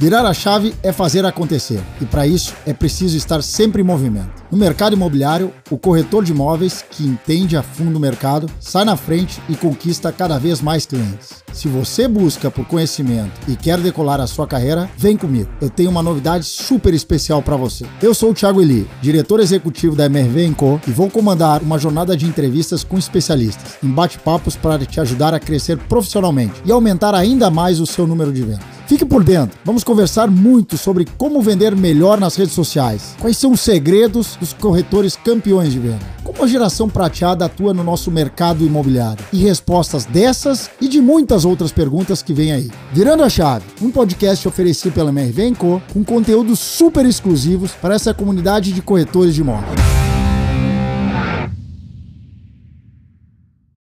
Virar a chave é fazer acontecer, e para isso é preciso estar sempre em movimento. No mercado imobiliário, o corretor de imóveis, que entende a fundo o mercado, sai na frente e conquista cada vez mais clientes. Se você busca por conhecimento e quer decolar a sua carreira, vem comigo. Eu tenho uma novidade super especial para você. Eu sou o Thiago Eli, diretor executivo da MRV Co e vou comandar uma jornada de entrevistas com especialistas, em bate-papos para te ajudar a crescer profissionalmente e aumentar ainda mais o seu número de vendas. Fique por dentro. Vamos conversar muito sobre como vender melhor nas redes sociais. Quais são os segredos dos corretores campeões de venda? Como a geração prateada atua no nosso mercado imobiliário? E respostas dessas e de muitas outras perguntas que vêm aí. Virando a chave, um podcast oferecido pela MRV Co com conteúdos super exclusivos para essa comunidade de corretores de imóveis.